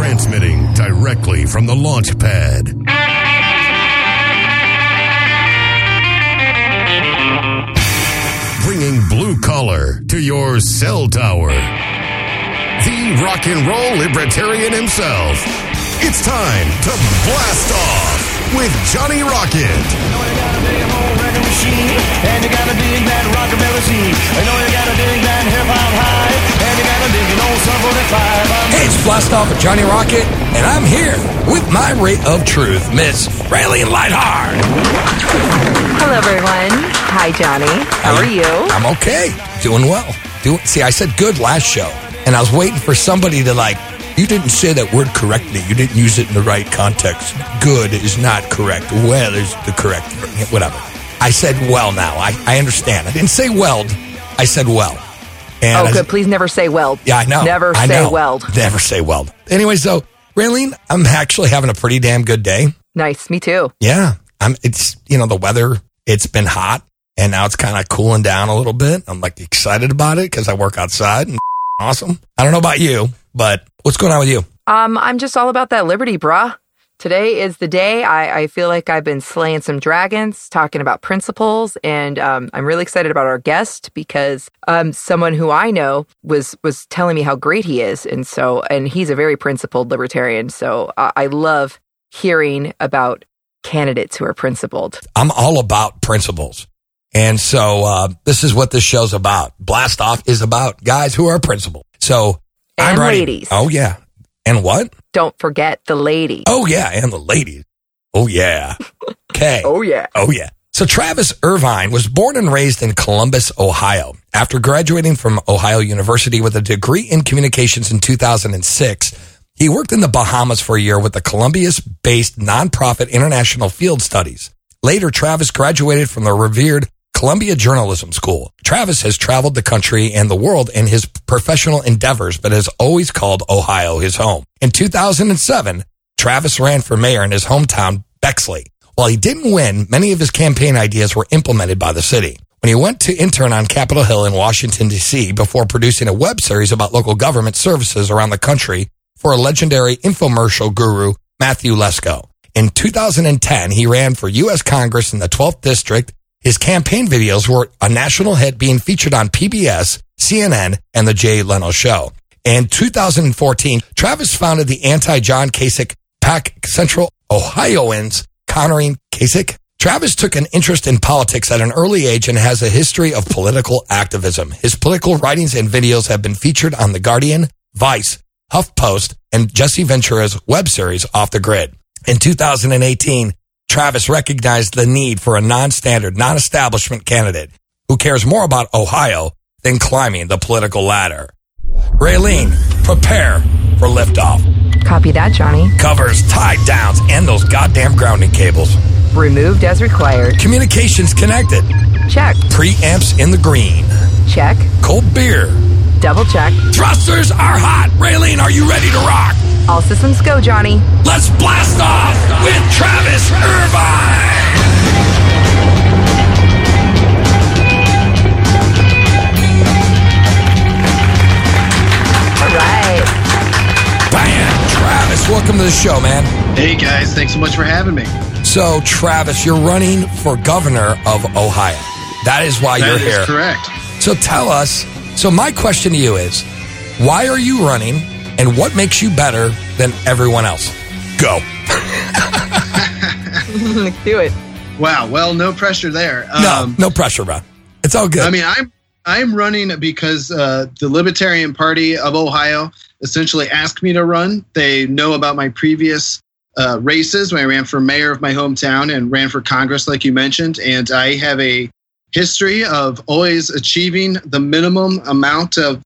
Transmitting directly from the launch pad. Bringing blue collar to your cell tower. The rock and roll libertarian himself. It's time to blast off with Johnny Rocket. And you gotta dig that rockabilly scene. I know you gotta dig that hip hop high. And you gotta dig an old Sum 45. Hey, it's Blast Off with Johnny Rocket, and I'm here with my rate of truth, Miss Raylene Lightheart. Hello, everyone. Hi, Johnny. How are you? I'm okay. Doing well. Doing, see, I said good last show, and I was waiting for somebody to like, you didn't say that word correctly. You didn't use it in the right context. Good is not correct. Well is the correct. Whatever. I said well now. I, I understand. I didn't say weld. I said well. And Oh, good. Please never say weld. Yeah, I know. Never I say know. weld. Never say weld. Anyway, so Raylene, I'm actually having a pretty damn good day. Nice. Me too. Yeah, I'm. It's you know the weather. It's been hot, and now it's kind of cooling down a little bit. I'm like excited about it because I work outside and awesome. I don't know about you, but what's going on with you? Um, I'm just all about that liberty, bruh. Today is the day. I, I feel like I've been slaying some dragons, talking about principles, and um, I'm really excited about our guest because um, someone who I know was was telling me how great he is, and so and he's a very principled libertarian. So I, I love hearing about candidates who are principled. I'm all about principles. And so uh, this is what this show's about. Blast Off is about guys who are principled. So I'm And ready. ladies. Oh yeah. And what? Don't forget the lady. Oh yeah. And the lady. Oh yeah. Okay. Oh yeah. Oh, yeah. So Travis Irvine was born and raised in Columbus, Ohio. After graduating from Ohio University with a degree in communications in 2006, he worked in the Bahamas for a year with the Columbia-based nonprofit International Field Studies. Later, Travis graduated from the revered Columbia Journalism School. Travis has traveled the country and the world in his professional endeavors, but has always called Ohio his home. In 2007, Travis ran for mayor in his hometown, Bexley. While he didn't win, many of his campaign ideas were implemented by the city. When he went to intern on Capitol Hill in Washington, D.C., before producing a web series about local government services around the country for a legendary infomercial guru, Matthew Lesko. In 2010, he ran for U.S. Congress in the 12th District. His campaign videos were a national hit being featured on PBS, CNN, and The Jay Leno Show. In 2014, Travis founded the anti-John Kasich PAC Central Ohioans countering Kasich. Travis took an interest in politics at an early age and has a history of political activism. His political writings and videos have been featured on The Guardian, Vice, HuffPost, and Jesse Ventura's web series Off the Grid. In 2018, Travis recognized the need for a non-standard, non-establishment candidate who cares more about Ohio than climbing the political ladder. Raylene, prepare for liftoff. Copy that, Johnny. Covers, tie downs, and those goddamn grounding cables. Removed as required. Communications connected. Check. Preamps in the green. Check. Cold beer. Double check. Thrusters are hot. Raylene, are you ready to rock? All systems go, Johnny. Let's blast off with Travis Irvine. All right. Bam! Travis, welcome to the show, man. Hey guys, thanks so much for having me. So, Travis, you're running for governor of Ohio. That is why That you're is here. correct. So, tell us. So, my question to you is why are you running and what makes you better than everyone else? Go. Do it. Wow. Well, no pressure there. No, Um, no pressure, bro. It's all good. I mean, I'm I'm running because uh, the Libertarian Party of Ohio essentially asked me to run. They know about my previous uh, races when I ran for mayor of my hometown and ran for Congress, like you mentioned, and I have a history of always achieving the minimum amount of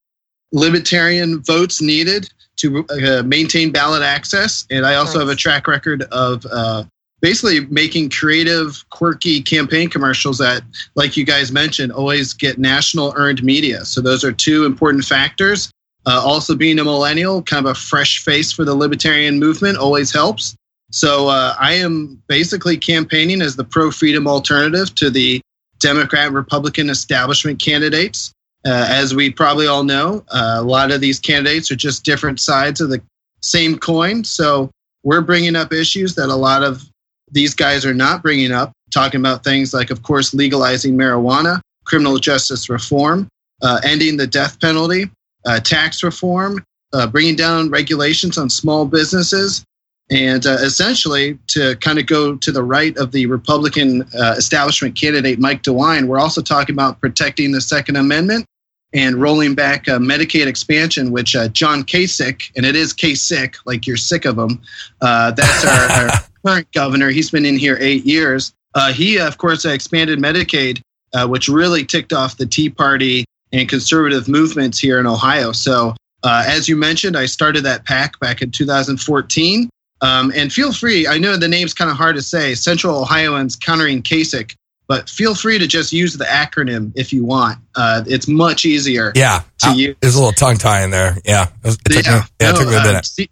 libertarian votes needed to uh, maintain ballot access. And I also Nice. have a track record of uh, basically making creative, quirky campaign commercials that, like you guys mentioned, always get national earned media. So those are two important factors. Uh, also, being a millennial, kind of a fresh face for the libertarian movement, always helps. So uh, I am basically campaigning as the pro freedom alternative to the Democrat and Republican establishment candidates. Uh, as we probably all know, uh, a lot of these candidates are just different sides of the same coin. So we're bringing up issues that a lot of these guys are not bringing up, talking about things like, of course, legalizing marijuana, criminal justice reform, uh, ending the death penalty, uh, tax reform, uh, bringing down regulations on small businesses, and uh, essentially to kind of go to the right of the Republican uh, establishment candidate Mike DeWine, we're also talking about protecting the Second Amendment and rolling back uh, Medicaid expansion, which uh, John Kasich, and it is Kasich, like you're sick of him. Uh, that's our, our, current governor. He's been in here eight years. Uh, he, of course, expanded Medicaid, uh, which really ticked off the Tea Party and conservative movements here in Ohio. So, uh, as you mentioned, I started that PAC back in 2014. Um, and feel free, I know the name's kind of hard to say, Central Ohioans Countering Kasich but feel free to just use the acronym if you want. Uh, it's much easier. Yeah, to uh, use. There's a little tongue tie in there. Yeah, it, took, yeah, me, yeah, it took me a uh, minute. C-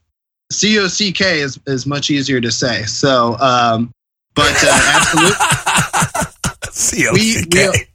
C-O-C-K is, is much easier to say. So, um, but uh, absolutely, C-O-C-K. we-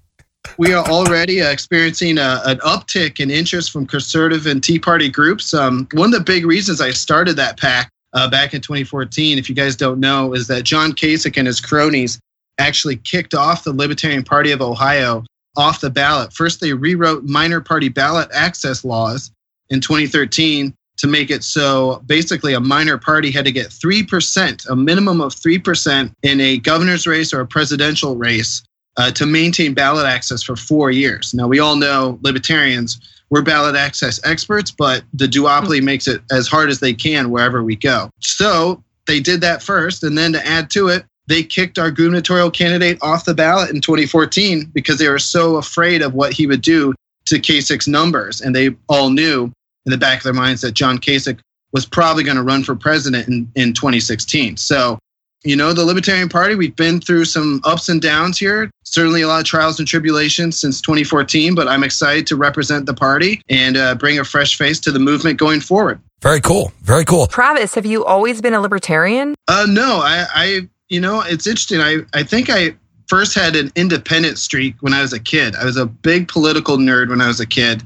we are already uh, experiencing a, an uptick in interest from conservative and Tea Party groups. Um, one of the big reasons I started that PAC uh, back in 2014, if you guys don't know, is that John Kasich and his cronies actually kicked off the Libertarian Party of Ohio off the ballot. First, they rewrote minor party ballot access laws in 2013 to make it so basically a minor party had to get 3%, a minimum of 3% in a governor's race or a presidential race uh, to maintain ballot access for four years. Now, we all know libertarians, we're ballot access experts, but the duopoly makes it as hard as they can wherever we go. So they did that first. And then to add to it, they kicked our gubernatorial candidate off the ballot in 2014 because they were so afraid of what he would do to Kasich's numbers. And they all knew in the back of their minds that John Kasich was probably going to run for president in, in 2016. So, you know, the Libertarian Party, we've been through some ups and downs here, certainly a lot of trials and tribulations since 2014, but I'm excited to represent the party and uh, bring a fresh face to the movement going forward. Very cool. Very cool. Travis, have you always been a libertarian? Uh, no, I, I, you know, it's interesting. I, I think I first had an independent streak when I was a kid. I was a big political nerd when I was a kid,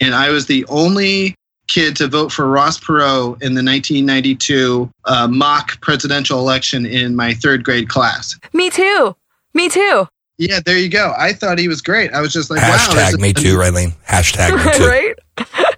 and I was the only kid to vote for Ross Perot in the 1992 uh, mock presidential election in my third grade class. Me too. Me too. Yeah, there you go. I thought he was great. I was just like, wow. Hashtag this is me a- too, Raylene. Hashtag me too. right?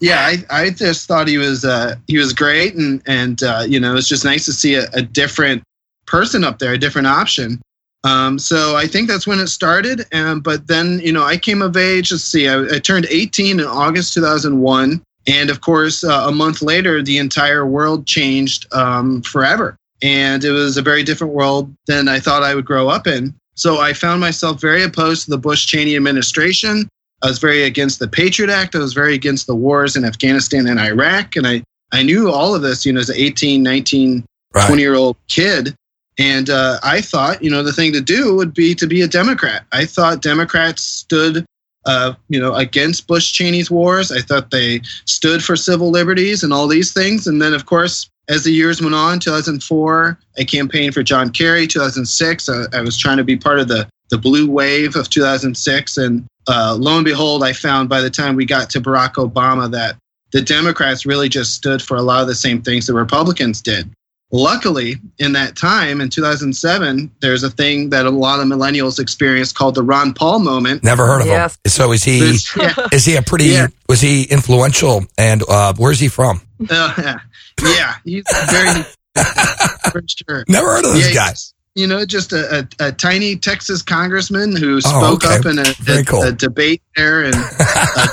yeah, I, I just thought he was uh, he was great, and and uh, you know it's just nice to see a, a different person up there, a different option. Um, so I think that's when it started. Um, but then you know I came of age. Let's see, I, I turned 18 in August 2001, and of course uh, a month later the entire world changed um, forever, and it was a very different world than I thought I would grow up in. So I found myself very opposed to the Bush Cheney administration. I was very against the Patriot Act. I was very against the wars in Afghanistan and Iraq. And I, I knew all of this, you know, as an 18, 19, Right. 20 year old kid. And uh, I thought, you know, the thing to do would be to be a Democrat. I thought Democrats stood, uh, you know, against Bush Cheney's wars. I thought they stood for civil liberties and all these things. And then, of course, as the years went on, 2004, I campaigned for John Kerry. 2006, I, I was trying to be part of the, the blue wave of 2006. And uh, lo and behold, I found by the time we got to Barack Obama that the Democrats really just stood for a lot of the same things the Republicans did. Luckily, in that time, in 2007, there's a thing that a lot of millennials experienced called the Ron Paul moment. Never heard of Yes. him. So is he? Yeah, Is he a pretty? Yeah. Was he influential? And uh, where's he from? uh, yeah, he's very, for sure. Never heard of this Yeah, guy. He's, You know, just a, a, a tiny Texas congressman who spoke Oh, okay. up in a, a- cool. a debate there in a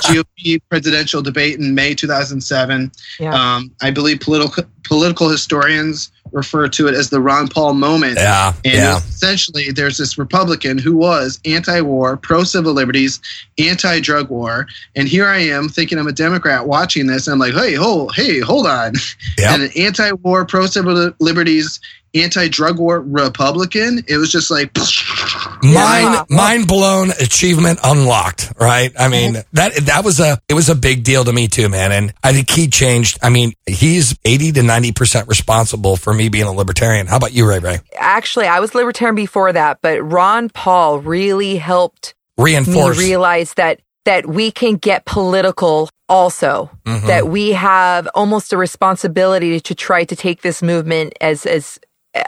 GOP presidential debate in May 2007. Yeah. Um, I believe political political historians refer to it as the Ron Paul moment. Yeah, And yeah. essentially, there's this Republican who was anti war, pro civil liberties, anti drug war. And here I am thinking I'm a Democrat watching this. And I'm like, hey, hold, hey, hold on. Yeah. And an anti war, pro civil liberties, anti drug war Republican. It was just like, Mind mind blown, achievement unlocked. Right? I mean that that was a it was a big deal to me too, man. And I think he changed. I mean, he's eighty to ninety percent responsible for me being a libertarian. How about you, Ray Ray? Actually, I was libertarian before that, but Ron Paul really helped me Reinforce. realize that that we can get political also mm-hmm. that we have almost a responsibility to try to take this movement as as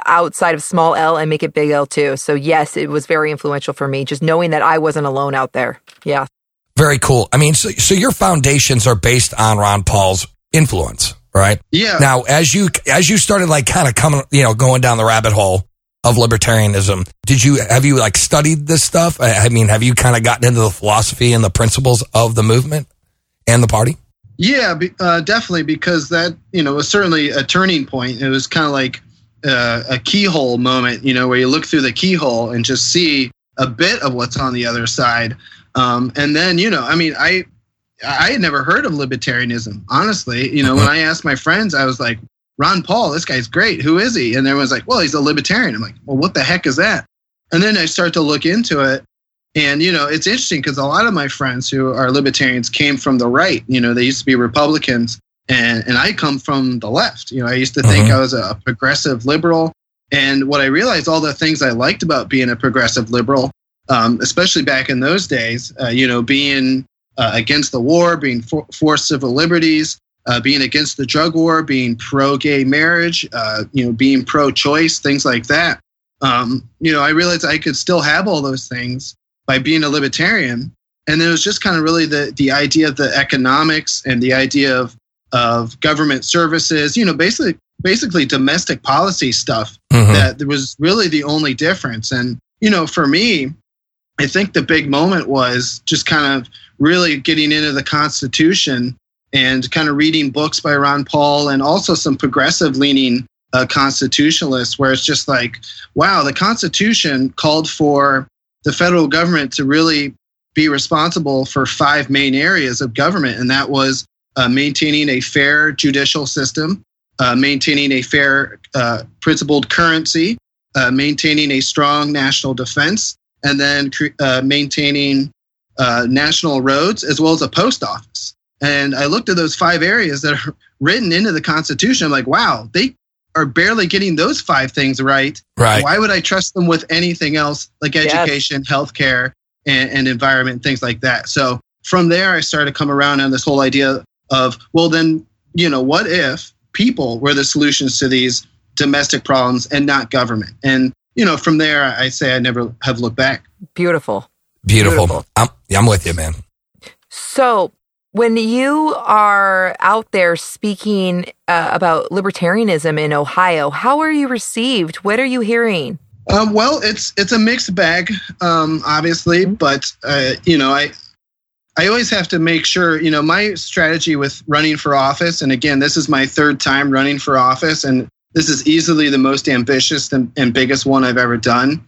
outside of small L and make it big L too. So yes, it was very influential for me just knowing that I wasn't alone out there. Yeah. Very cool. I mean, so, so your foundations are based on Ron Paul's influence, right? Yeah. Now, as you as you started like kind of coming, you know, going down the rabbit hole of libertarianism, did you have you like studied this stuff? I I mean, have you kind of gotten into the philosophy and the principles of the movement and the party? Yeah, be, uh, definitely, because that you know was certainly a turning point. It was kind of like uh, a keyhole moment, you know, where you look through the keyhole and just see a bit of what's on the other side. Um, and then, you know, I mean, I I had never heard of libertarianism, honestly. You know, when I asked my friends, I was like, Ron Paul, this guy's great. Who is he? And everyone's like, well, he's a libertarian. I'm like, well, what the heck is that? And then I start to look into it. And, you know, it's interesting because a lot of my friends who are libertarians came from the right. You know, they used to be Republicans. And, and I come from the left. You know, I used to think Mhm. I was a progressive liberal. And what I realized, all the things I liked about being a progressive liberal, um, especially back in those days, uh, you know, being uh, against the war, being for, for civil liberties, uh, being against the drug war, being pro-gay marriage, uh, you know, being pro-choice, things like that. Um, you know, I realized I could still have all those things by being a libertarian, and it was just kind of really the the idea of the economics and the idea of of government services. You know, basically basically domestic policy stuff Mhm. that there was really the only difference. And, you know, for me, I think the big moment was just kind of really getting into the Constitution and kind of reading books by Ron Paul and also some progressive leaning uh, constitutionalists, where it's just like, wow, the Constitution called for the federal government to really be responsible for five main areas of government, and that was uh, maintaining a fair judicial system, uh, maintaining a fair uh, principled currency, uh, maintaining a strong national defense, and then uh, maintaining uh, national roads as well as a post office. And I looked at those five areas that are written into the Constitution. I'm like, wow, they are barely getting those five things right. Right. Why would I trust them with anything else like education, healthcare, and, and environment, and things like that? So from there, I started to come around on this whole idea of, well, then, you know, what if people were the solutions to these domestic problems and not government? And, you know, from there, I say I never have looked back. Beautiful. Beautiful. Beautiful. I'm, I'm with you, man. So, when you are out there speaking uh, about libertarianism in Ohio, how are you received? What are you hearing? Um, well, it's it's a mixed bag, um, obviously, but uh, you know, I I always have to make sure. You know, my strategy with running for office, and again, this is my third time running for office, and this is easily the most ambitious and, and biggest one I've ever done.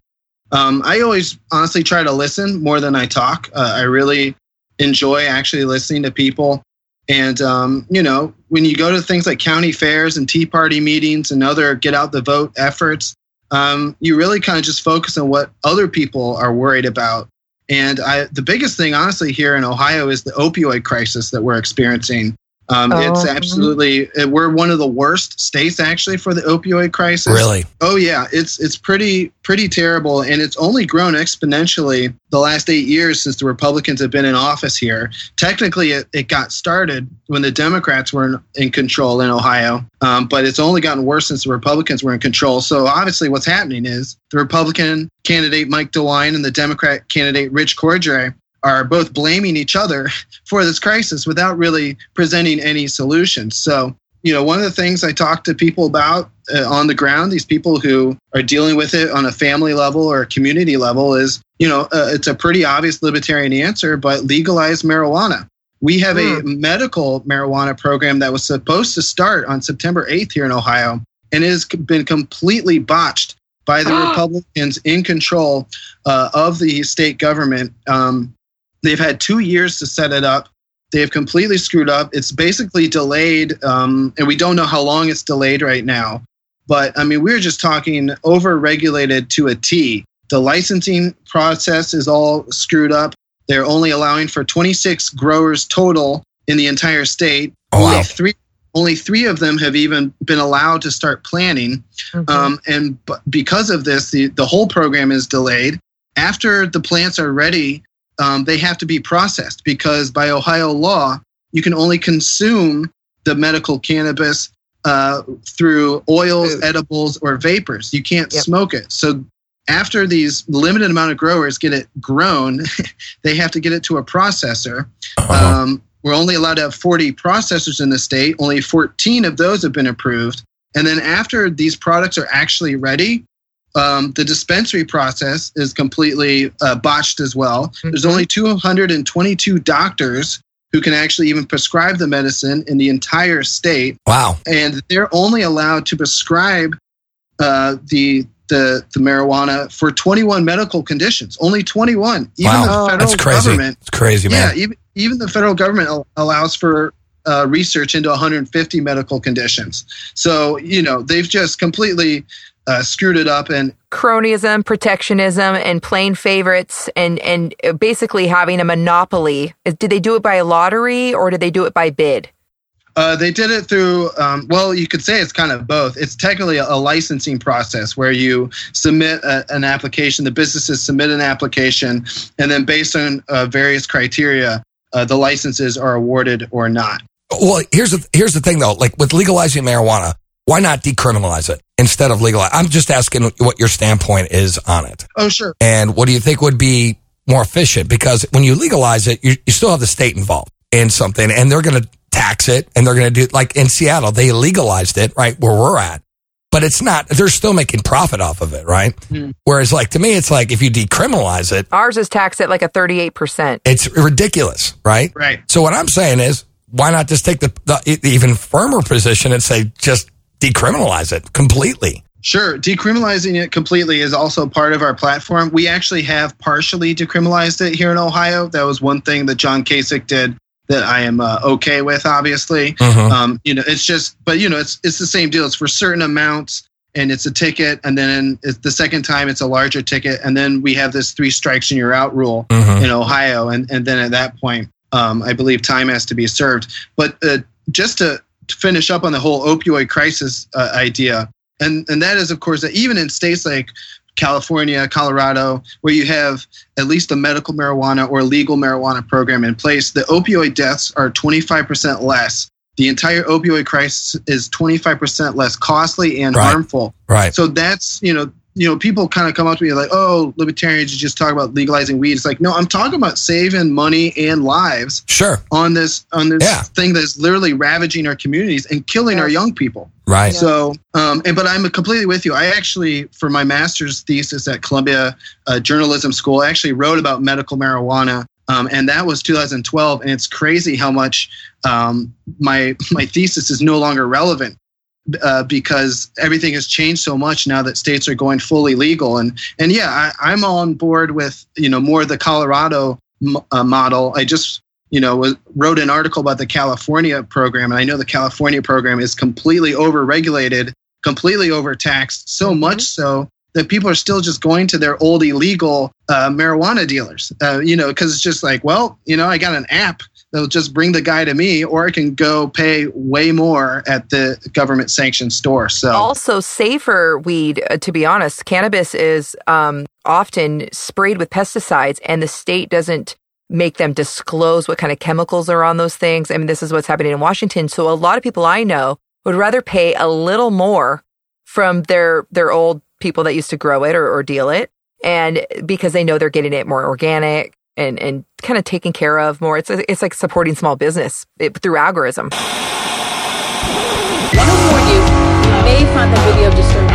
Um, I always honestly try to listen more than I talk. Uh, I really enjoy actually listening to people. And, um, you know, when you go to things like county fairs and Tea Party meetings and other get out the vote efforts, um, you really kind of just focus on what other people are worried about. And I, the biggest thing, honestly, here in Ohio is the opioid crisis that we're experiencing. Um, It's Oh. absolutely, we're one of the worst states actually for the opioid crisis. Really? Oh yeah, it's it's pretty pretty terrible, and it's only grown exponentially the last eight years since the Republicans have been in office here. Technically, it, it got started when the Democrats were in, in control in Ohio, um, but it's only gotten worse since the Republicans were in control. So obviously, what's happening is the Republican candidate Mike DeWine and the Democrat candidate Rich Cordray are both blaming each other for this crisis without really presenting any solutions. So you know, one of the things I talk to people about uh, on the ground, these people who are dealing with it on a family level or a community level, is, you know, uh, it's a pretty obvious libertarian answer, but legalize marijuana. We have a medical marijuana program that was supposed to start on September 8th here in Ohio, and it has been completely botched by the Republicans in control uh, of the state government. Um, they've had two years to set it up. They have completely screwed up. It's basically delayed, um, and we don't know how long it's delayed right now. But I mean, we're just talking over regulated to a T. The licensing process is all screwed up. They're only allowing for 26 growers total in the entire state. Oh, wow. Only three, only three of them have even been allowed to start planning. Um, and b- because of this, the, the whole program is delayed. After the plants are ready, um, they have to be processed because by Ohio law, you can only consume the medical cannabis uh, through oils, Food. edibles, or vapors. You can't Yep. smoke it. So after these limited amount of growers get it grown, they have to get it to a processor. Uh-huh. Um, we're only allowed to have 40 processors in the state. Only 14 of those have been approved. And then after these products are actually ready, um, the dispensary process is completely uh, botched as well. There's Mhm. only 222 doctors who can actually even prescribe the medicine in the entire state wow. and they're only allowed to prescribe uh, the, the the marijuana for 21 medical conditions. Only 21. Even Wow. the federal That's crazy. government, It's crazy, man. yeah, even even the federal government al- allows for uh, research into 150 medical conditions. So you know they've just completely uh, screwed it up, and cronyism, protectionism, and plain favorites, and and basically having a monopoly. Did they do it by lottery or did they do it by bid? Uh, they did it through, um, well, you could say it's kind of both. It's technically a, a licensing process where you submit a, an application, the businesses submit an application, and then based on uh, various criteria, uh, the licenses are awarded or not. Well, here's the here's the thing though. Like with legalizing marijuana, why not decriminalize it instead of legalize? I'm just asking what your standpoint is on it, Oh, sure. and what do you think would be more efficient? Because when you legalize it, you, you still have the state involved in something, and they're going to tax it, and they're going to do like in Seattle, they legalized it right where we're at, but it's not. They're still making profit off of it, right? Hmm. Whereas, like to me, it's like if you decriminalize it, Ours is taxed at like a 38%. it's ridiculous, right? Right. So what I'm saying is, why not just take the, the, the even firmer position and say just decriminalize it completely? Sure. Decriminalizing it completely is also part of our platform. We actually have partially decriminalized it here in Ohio. That was one thing that John Kasich did that I am uh, okay with, obviously. Mhm. Um, you know, it's just, but you know, it's it's the same deal. It's for certain amounts, and it's a ticket, and then it's the second time it's a larger ticket, and then we have this three strikes and you're out rule Mhm. in Ohio, and and then at that point, um, I believe time has to be served. But uh, just to, to finish up on the whole opioid crisis uh, idea, and and that is of course that even in states like California, Colorado, where you have at least a medical marijuana or legal marijuana program in place, the opioid deaths are 25% less. The entire opioid crisis is 25% less costly and Right. harmful. Right. So that's, you know, you know, people kind of come up to me like, oh, libertarians, just talk about legalizing weed. It's like, no, I'm talking about saving money and lives Sure. on this on this Yeah. thing that's literally ravaging our communities and killing our young people. Right. So, um, and but I'm completely with you. I actually, for my master's thesis at Columbia uh, Journalism School, I actually wrote about medical marijuana, um, and that was 2012. And it's crazy how much um, my my thesis is no longer relevant uh, because everything has changed so much now that states are going fully legal. And and yeah, I, I'm on board with you know more of the Colorado m- uh, model. I just you know was, wrote an article about the California program, and I know the California program is completely overregulated, completely overtaxed, so much so that people are still just going to their old illegal uh, marijuana dealers. Uh, you know, because it's just like, well, you know, I got an app that'll just bring the guy to me, or I can go pay way more at the government sanctioned store. So Also, safer weed, uh, to be honest. Cannabis is um, often sprayed with pesticides, and the state doesn't make them disclose what kind of chemicals are on those things. I mean, this is what's happening in Washington. So, a lot of people I know would rather pay a little more from their their old people that used to grow it or, or deal it, and because they know they're getting it more organic and and kind of taken care of more. It's it's like supporting small business it, through algorithm. You, you may find the video disturbing.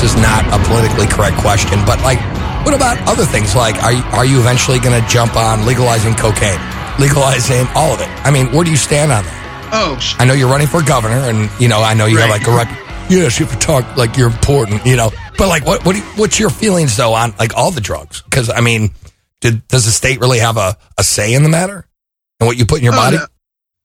This is not a politically correct question, but like, what about other things? Like, are you, are you eventually going to jump on legalizing cocaine, legalizing all of it? I mean, where do you stand on that? oh, sh- I know you're running for governor, and you know I know you have like a rep. Yes, you have to talk like you're important, you know. But like, what what do you, what's your feelings though on like all the drugs? Because I mean, Did, does the state really have a, a say in the matter and what you put in your Oh, body? no.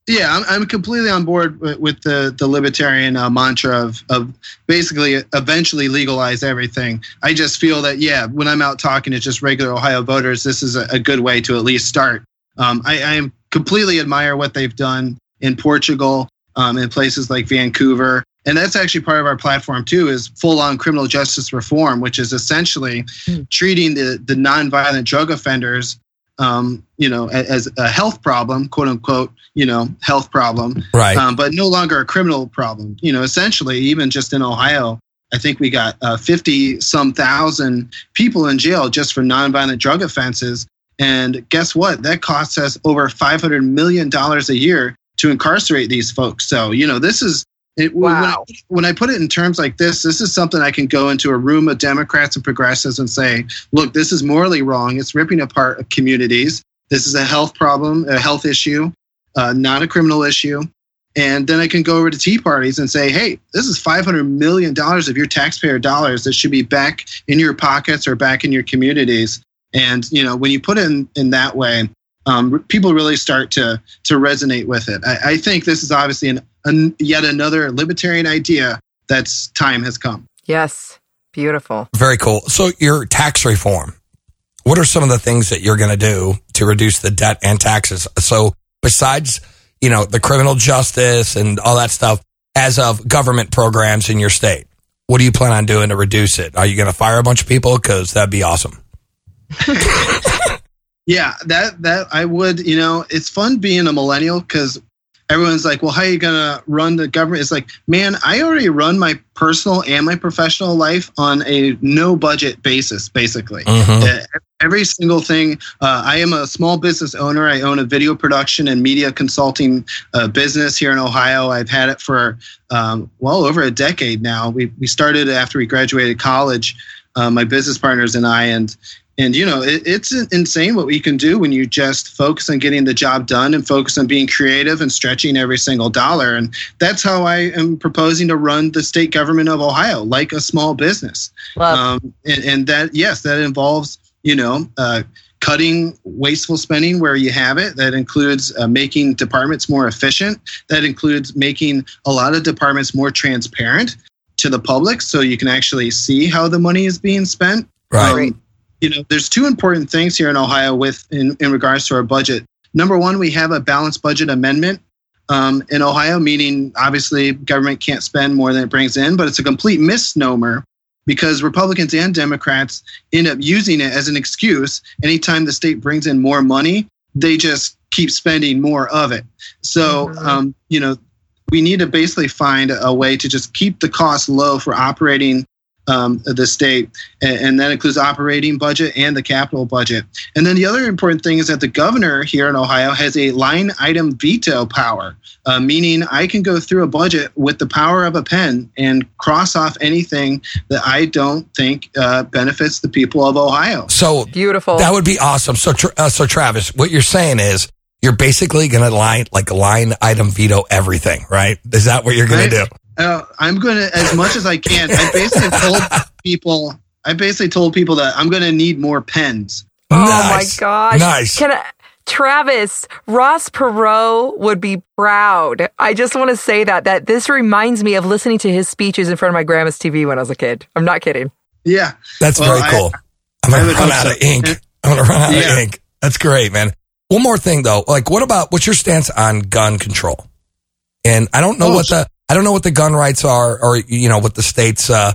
Yeah, I'm, I'm completely on board with, with the the libertarian uh, mantra of of basically eventually legalize everything. I just feel that yeah, when I'm out talking to just regular Ohio voters, this is a, a good way to at least start. Um, I, I completely admire what they've done in Portugal, um, in places like Vancouver, and that's actually part of our platform too. Is full on criminal justice reform, which is essentially treating the the nonviolent drug offenders um, you know, as a health problem, quote unquote, you know, health problem, right. um, but no longer a criminal problem. You know, essentially, even just in Ohio, I think we got uh, 50 some thousand people in jail just for nonviolent drug offenses. And guess what? That costs us over $500 million a year to incarcerate these folks. So, you know, this is. It, when, I, Wow. when I put it in terms like this, this is something I can go into a room of Democrats and progressives and say, look, this is morally wrong. It's ripping apart communities. This is a health problem, a health issue, uh, not a criminal issue. And then I can go over to tea parties and say, hey, this is $500 million of your taxpayer dollars that should be back in your pockets or back in your communities. And, you know, when you put it in, in that way, um, people really start to, to resonate with it. I, I think this is obviously an, an, yet another libertarian idea that's time has come. Yes. Beautiful. Very cool. So your tax reform, what are some of the things that you're going to do to reduce the debt and taxes? So besides, you know, the criminal justice and all that stuff, as of government programs in your state, what do you plan on doing to reduce it? Are you going to fire a bunch of people? Cause that'd be awesome. Yeah, that that I would. You know, it's fun being a millennial because everyone's like, "Well, how are you gonna run the government?" It's like, man, I already run my personal and my professional life on a no budget basis, basically. Mhm. Uh, Every single thing. Uh, I am a small business owner. I own a video production and media consulting uh, business here in Ohio. I've had it for um, well over a decade now. We we started after we graduated college. Uh, my business partners and I, and and you know, it, it's insane what we can do when you just focus on getting the job done and focus on being creative and stretching every single dollar. And that's how I am proposing to run the state government of Ohio, like a small business. Um, and, and that, yes, that involves, you know, uh, cutting wasteful spending where you have it. That includes uh, making departments more efficient. That includes making a lot of departments more transparent to the public so you can actually see how the money is being spent. Right. Um, you know, there's two important things here in Ohio with in, in regards to our budget. Number one, we have a balanced budget amendment um, in Ohio, meaning obviously government can't spend more than it brings in, but it's a complete misnomer because Republicans and Democrats end up using it as an excuse. Anytime the state brings in more money, they just keep spending more of it. So, Mhm. um, you know, we need to basically find a way to just keep the cost low for operating um, the state, and, and that includes operating budget and the capital budget. And then the other important thing is that the governor here in Ohio has a line item veto power, uh, meaning I can go through a budget with the power of a pen and cross off anything that I don't think uh, benefits the people of Ohio. So Beautiful. that would be awesome. So, Tra- uh, so Travis, what you're saying is you're basically going to line, like line item veto everything, right? Is that what you're going to Right. do? Uh, I'm going to, as much as I can, I basically told people, I basically told people that I'm going to need more pens. oh Nice. my gosh. Nice. Can I, Travis, Ross Perot would be proud. I just want to say that that this reminds me of listening to his speeches in front of my grandma's TV when I was a kid. I'm not kidding. Yeah. That's Well, very cool. I'm going to run out so. of ink. I'm going to run out Yeah. of ink. That's great, man. One more thing though, like what about, what's your stance on gun control? And I don't know Oh, what the, I don't know what the gun rights are or, you know, what the state's, uh,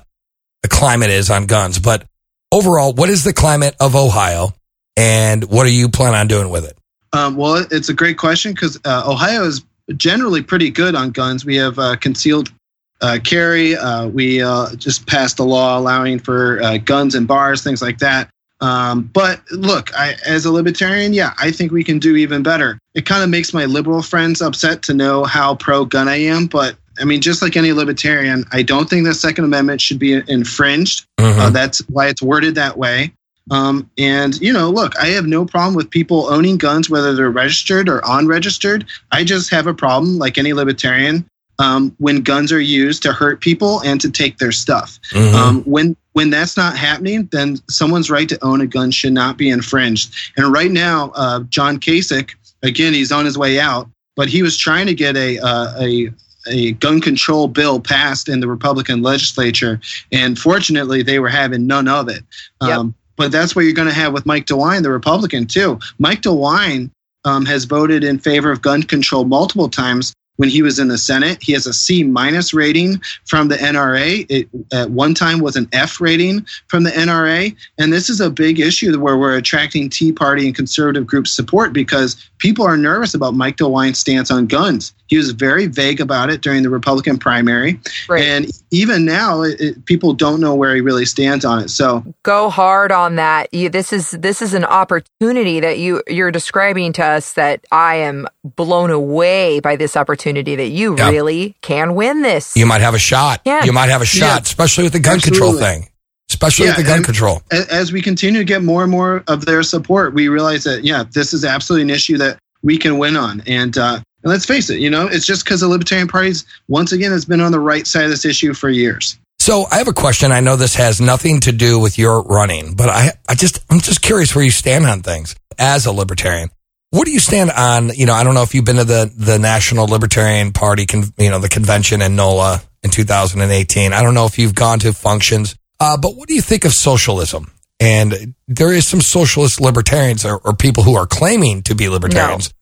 the climate is on guns, but overall, what is the climate of Ohio and what are you planning on doing with it? Um, well, it's a great question because uh, Ohio is generally pretty good on guns. We have uh, concealed uh, carry. Uh, we uh, just passed a law allowing for uh, guns in bars, things like that. Um, but look, I, as a libertarian, yeah, I think we can do even better. It kind of makes my liberal friends upset to know how pro gun I am. But I mean, just like any libertarian, I don't think the Second Amendment should be infringed. Mhm. Uh, that's why it's worded that way. Um, and you know, look, I have no problem with people owning guns, whether they're registered or unregistered. I just have a problem, like any libertarian, um, when guns are used to hurt people and to take their stuff. Mhm. Um, when when that's not happening, then someone's right to own a gun should not be infringed. And right now, uh, John Kasich, again, he's on his way out, but he was trying to get a uh, a a gun control bill passed in the Republican legislature, and fortunately, they were having none of it. Yep. Um, but that's what you're going to have with Mike DeWine, the Republican, too. Mike DeWine um, has voted in favor of gun control multiple times when he was in the Senate. He has a C minus rating from the NRA. It at one time was an F rating from the NRA. And this is a big issue where we're attracting Tea Party and conservative groups support because people are nervous about Mike DeWine's stance on guns. He was very vague about it during the Republican primary. Right. And even now, it, it- people don't know where he really stands on it. So go hard on that. You, this is this is an opportunity that you you're describing to us that I am blown away by this opportunity that you Yeah. really can win this. You might have a shot. Yeah. You might have a shot, Yeah. especially with the gun control thing. Especially with the gun control. as we continue to get more and more of their support, we realize that yeah, this is absolutely an issue that we can win on. And uh, and let's face it, you know, it's just because the Libertarian Party's once again has been on the right side of this issue for years. So I have a question. I know this has nothing to do with your running, but I, I just, I'm just curious where you stand on things as a libertarian. What do you stand on? You know, I don't know if you've been to the, the National Libertarian Party, con, you know, the convention in NOLA in 2018. I don't know if you've gone to functions, uh, but what do you think of socialism? And there is some socialist libertarians or, or people who are claiming to be libertarians.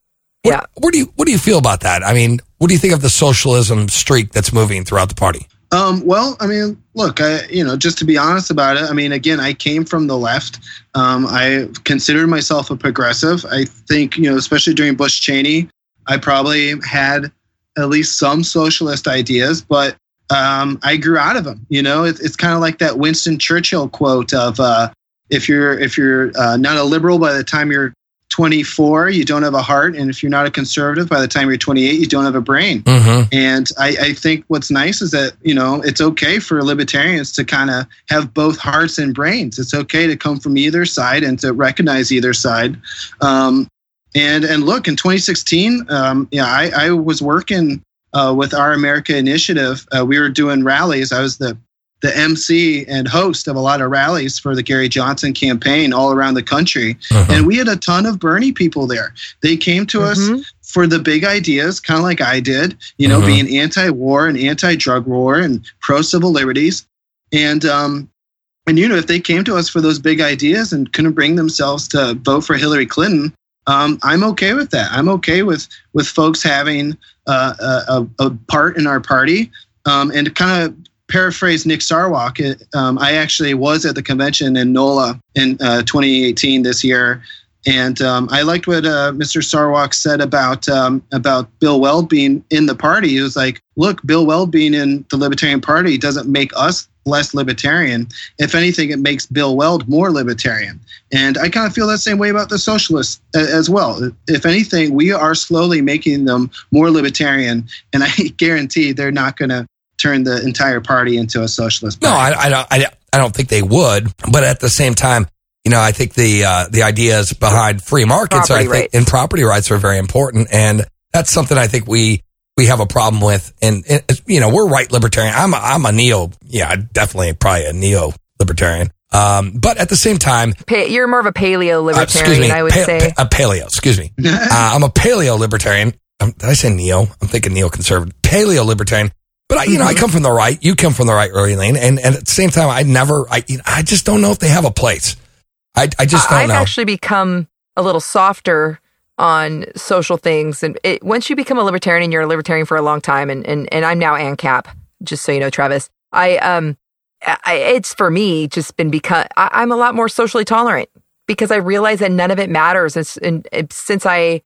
What, Yeah. What do you, what do you feel about that? I mean, what do you think of the socialism streak that's moving throughout the party? Um, well, I mean, look, I, you know, just to be honest about it, I mean, again, I came from the left. Um, I considered myself a progressive. I think, you know, especially during Bush Cheney, I probably had at least some socialist ideas, but um, I grew out of them. You know, it, it's kind of like that Winston Churchill quote of, uh, "If you're if you're uh, not a liberal by the time you're 24, you don't have a heart, and if you're not a conservative by the time you're 28, you don't have a brain." Mm-hmm. And I, I think what's nice is that, you know, it's okay for libertarians to kind of have both hearts and brains. It's okay to come from either side and to recognize either side. Um, and, and look, in 2016, um, yeah, I, I was working uh, with Our America Initiative. Uh, we were doing rallies. I was the, the MC and host of a lot of rallies for the Gary Johnson campaign all around the country. And we had a ton of Bernie people there. They came to us Mhm. for the big ideas, kind of like I did, you know, Mhm. being anti-war and anti-drug war and pro-civil liberties, and um, and you know, if they came to us for those big ideas and couldn't bring themselves to vote for Hillary Clinton, um, I'm okay with that. I'm okay with with folks having uh, a, a, a part in our party, um, and kind of paraphrase Nick Sarwark, um, I actually was at the convention in NOLA in uh, 2018 this year, and um, I liked what uh, Mr. Sarwark said about um, about Bill Weld being in the party. He was like, "Look, Bill Weld being in the Libertarian Party doesn't make us less libertarian. If anything, it makes Bill Weld more libertarian." And I kind of feel that same way about the socialists as well. If anything, we are slowly making them more libertarian, and I guarantee they're not going to turn the entire party into a socialist. No, party. I, I don't. I, I don't think they would. But at the same time, you know, I think the uh, the ideas behind free markets, Property I think, rights. and property rights are very important, and that's something I think we we have a problem with. And, and you know, we're right libertarian. I'm a, I'm a neo. Yeah, definitely probably a neo libertarian. Um, but at the same time, Pa- you're more of a paleo uh, excuse libertarian, me, I would pa- say. pa- a paleo. Excuse me. uh, I'm a paleo libertarian. Um, did I say neo? I'm thinking neoconservative. Paleo libertarian. But I, you know, I come from the right. You come from the right Raylene, and, and at the same time, I never. I you know, I just don't know if they have a place. I I just don't know. I've know. actually become a little softer on social things, and it, once you become a libertarian, and you're a libertarian for a long time, and and, and I'm now ANCAP, just so you know, Travis. I um, I, it's for me just been because I, I'm a lot more socially tolerant because I realize that none of it matters. It's, and it, since I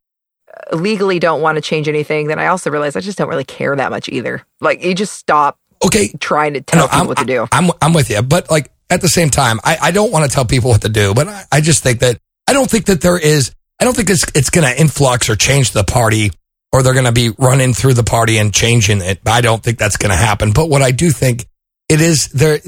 legally don't want to change anything, then I also realize I just don't really care that much either. Like you just stop okay, trying to tell No, people I'm, what to do. I'm I'm with you, but like at the same time, I, I don't want to tell people what to do, but I, I just think that I don't think that there is. I don't think it's it's going to influx or change the party, or they're going to be running through the party and changing it. I don't think that's going to happen. But what I do think it is there.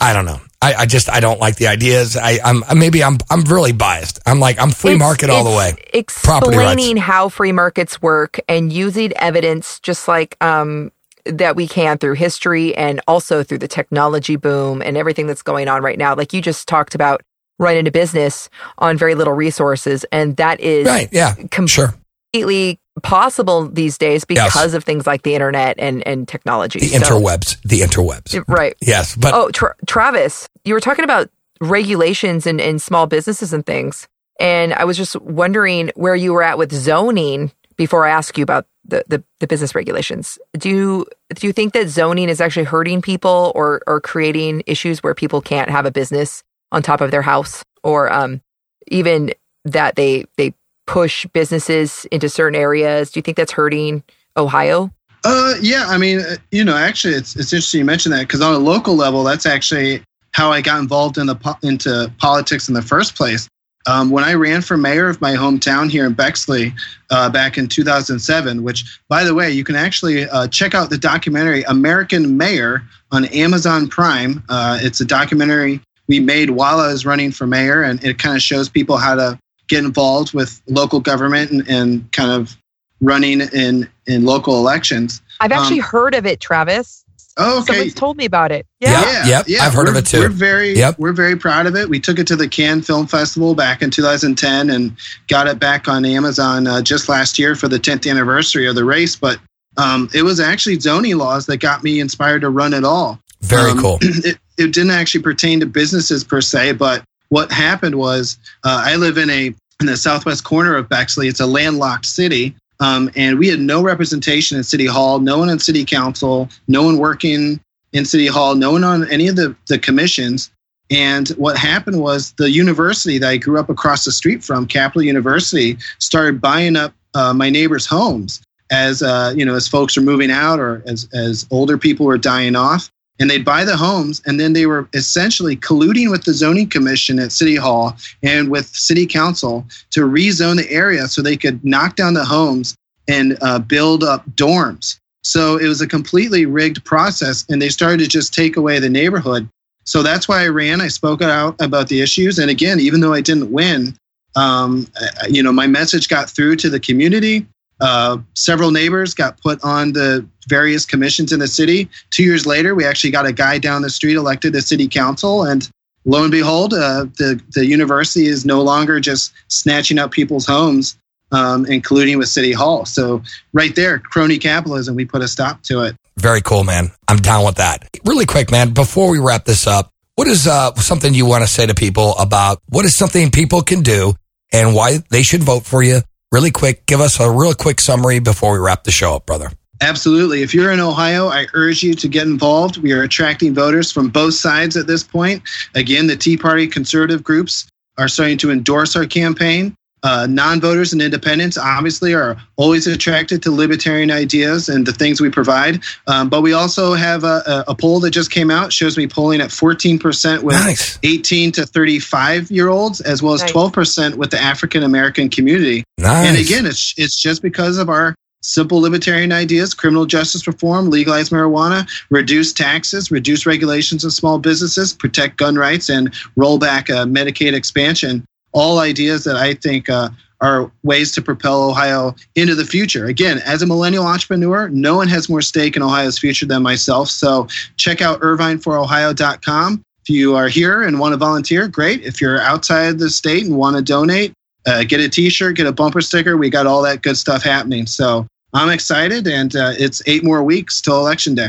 I don't know. I, I just I don't like the ideas. I, I'm maybe I'm I'm really biased. I'm like I'm free It's- market all the way. Explaining how free markets work and using evidence, just like um, that we can through history and also through the technology boom and everything that's going on right now. Like you just talked about running a business on very little resources. And that is Right. Yeah. com- Sure. completely possible these days because of things like the internet and, and technology. The So- interwebs. The interwebs. right. Yes. But Oh, Tra- Travis, you were talking about regulations and, and small businesses and things. And I was just wondering where you were at with zoning before I ask you about the, the, the business regulations. Do you, do you think that zoning is actually hurting people or, or creating issues where people can't have a business on top of their house or um, even that they, they push businesses into certain areas? Do you think that's hurting Ohio? Uh, yeah. I mean, uh, you know, actually, it's it's interesting you mentioned that because on a local level, that's actually how I got involved in the po- into politics in the first place. Um, when I ran for mayor of my hometown here in Bexley uh, back in 2007, which, by the way, you can actually uh, check out the documentary American Mayor on Amazon Prime. Uh, it's a documentary we made while I was running for mayor, and it kind of shows people how to get involved with local government and, and kind of running in in local elections. I've actually heard of it, Travis. Oh, okay. told me about it. Yeah. Yeah. yep, I've heard of we're- it too. We're very, Yep. we're very proud of it. We took it to the Cannes Film Festival back in 2010 and got it back on Amazon uh, just last year for the 10th anniversary of the race. But um, it was actually zoning laws that got me inspired to run it all. very Um, cool. It, it didn't actually pertain to businesses per se, but what happened was uh, I live in a in the southwest corner of Bexley. It's a landlocked city, um, and we had no representation in City Hall, no one in City Council, no one working in City Hall, no one on any of the the commissions. And what happened was the university that I grew up across the street from, Capital University, started buying up uh, my neighbors' homes as uh, you know as folks are moving out or as as older people were dying off and they'd buy the homes and then they were essentially colluding with the zoning commission at city hall and with city council to rezone the area so they could knock down the homes and uh, build up dorms. So it was a completely rigged process and they started to just take away the neighborhood. So that's why i ran. I spoke out about the issues and again even though i didn't win um, you know my message got through to the community uh, several neighbors got put on the various commissions in the city. Two years later, we actually got a guy down the street elected to city council, and lo and behold, uh, the the university is no longer just snatching up people's homes um, and colluding with city hall. So right there, crony capitalism. We put a stop to it. Very cool, man. I'm down with that. Really quick, man, before we wrap this up, what is uh, something you want to say to people about what is something people can do and why they should vote for you? Really quick, give us a real quick summary before we wrap the show up, brother. Absolutely. If you're in Ohio, I urge you to get involved. We are attracting voters from both sides at this point. Again, the Tea Party conservative groups are starting to endorse our campaign. Uh, non voters and independents obviously are always attracted to libertarian ideas and the things we provide. Um, but we also have a, a, a poll that just came out, shows me polling at 14% with Nice. 18 to 35 year olds, as well as Nice. 12% with the African American community. Nice. And again, it's it's just because of our simple libertarian ideas: criminal justice reform, legalize marijuana, reduce taxes, reduce regulations of small businesses, protect gun rights, and roll back uh, Medicaid expansion. All ideas that I think uh, are ways to propel Ohio into the future. Again, as a millennial entrepreneur, no one has more stake in Ohio's future than myself. So check out irvineforohio.com. If you are here and want to volunteer, great. If you're outside the state and want to donate, uh, get a t-shirt get a bumper sticker we got all that good stuff happening so i'm excited and uh, it's eight more weeks till election day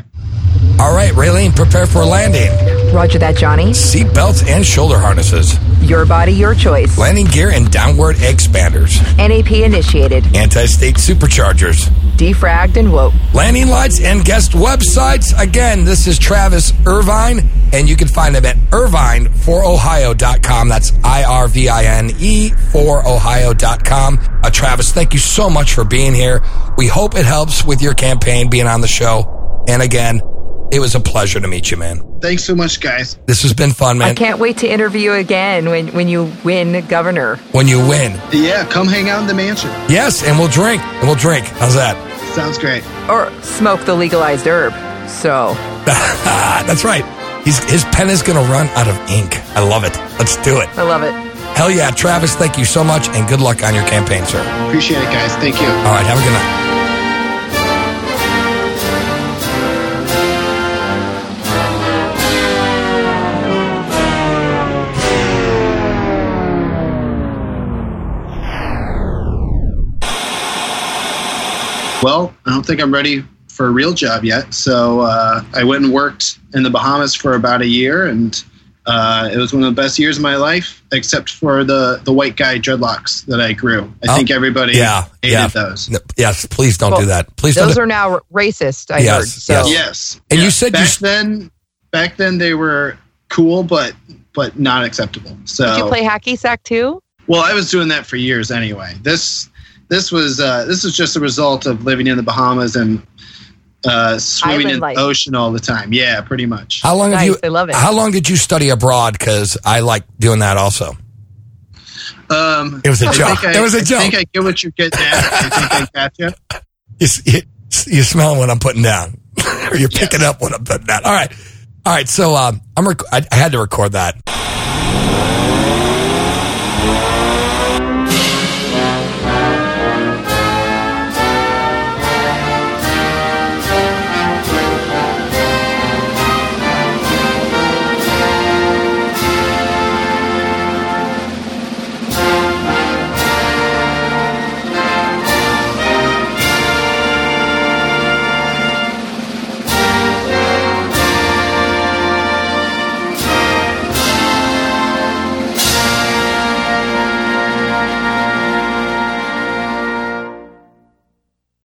All right, Raylene, prepare for landing. Roger that, Johnny. Seat belts and shoulder harnesses. Your body, your choice. Landing gear and downward expanders. NAP initiated. Anti-state superchargers. Defragged and woke. Landing lights and guest websites. Again, this is Travis Irvine, and you can find him at irvineforohio.com. That's I-R-V-I-N-E for ohio.com. Uh, Travis, thank you so much for being here. We hope it helps with your campaign being on the show. And again, it was a pleasure to meet you, man. thanks so much guys This has been fun, man. I can't wait to interview again when, when you win governor. When you win. yeah come hang out in the mansion Yes, and we'll drink. And we'll drink. How's that? sounds great Or smoke the legalized herb. So, That's right. He's, his pen is going to run out of ink. I love it. Let's do it. I love it. Hell yeah. Travis, thank you so much and good luck on your campaign, sir. appreciate it guys thank you All right. Have a good night. Well, I don't think I'm ready for a real job yet. So uh, I went and worked in the Bahamas for about a year, and uh, it was one of the best years of my life, except for the the white guy dreadlocks that I grew. I Oh, think everybody yeah, hated yeah. those. No, yes, please don't Well, do that. Please don't. Those do- are now r- racist. I Yes, heard. So yes. Yes, And you Yes. said you back then, back then they were cool, but but not acceptable. So did you play hacky sack too? Well, I was doing that for years anyway. This this was uh, this was just a result of living in the Bahamas and uh, swimming Island in life. the ocean all the time. Yeah, pretty much. how long have you? I love it. How long did you study abroad? Because I like doing that also. Um, It was a I joke. think I- It was a I joke. think I get what you're getting at. I think I got you. You, you, you smell what I'm putting down, or you're picking Yes. up what I'm putting down. All right, all right. So um, I'm. Rec- I, I had to record that.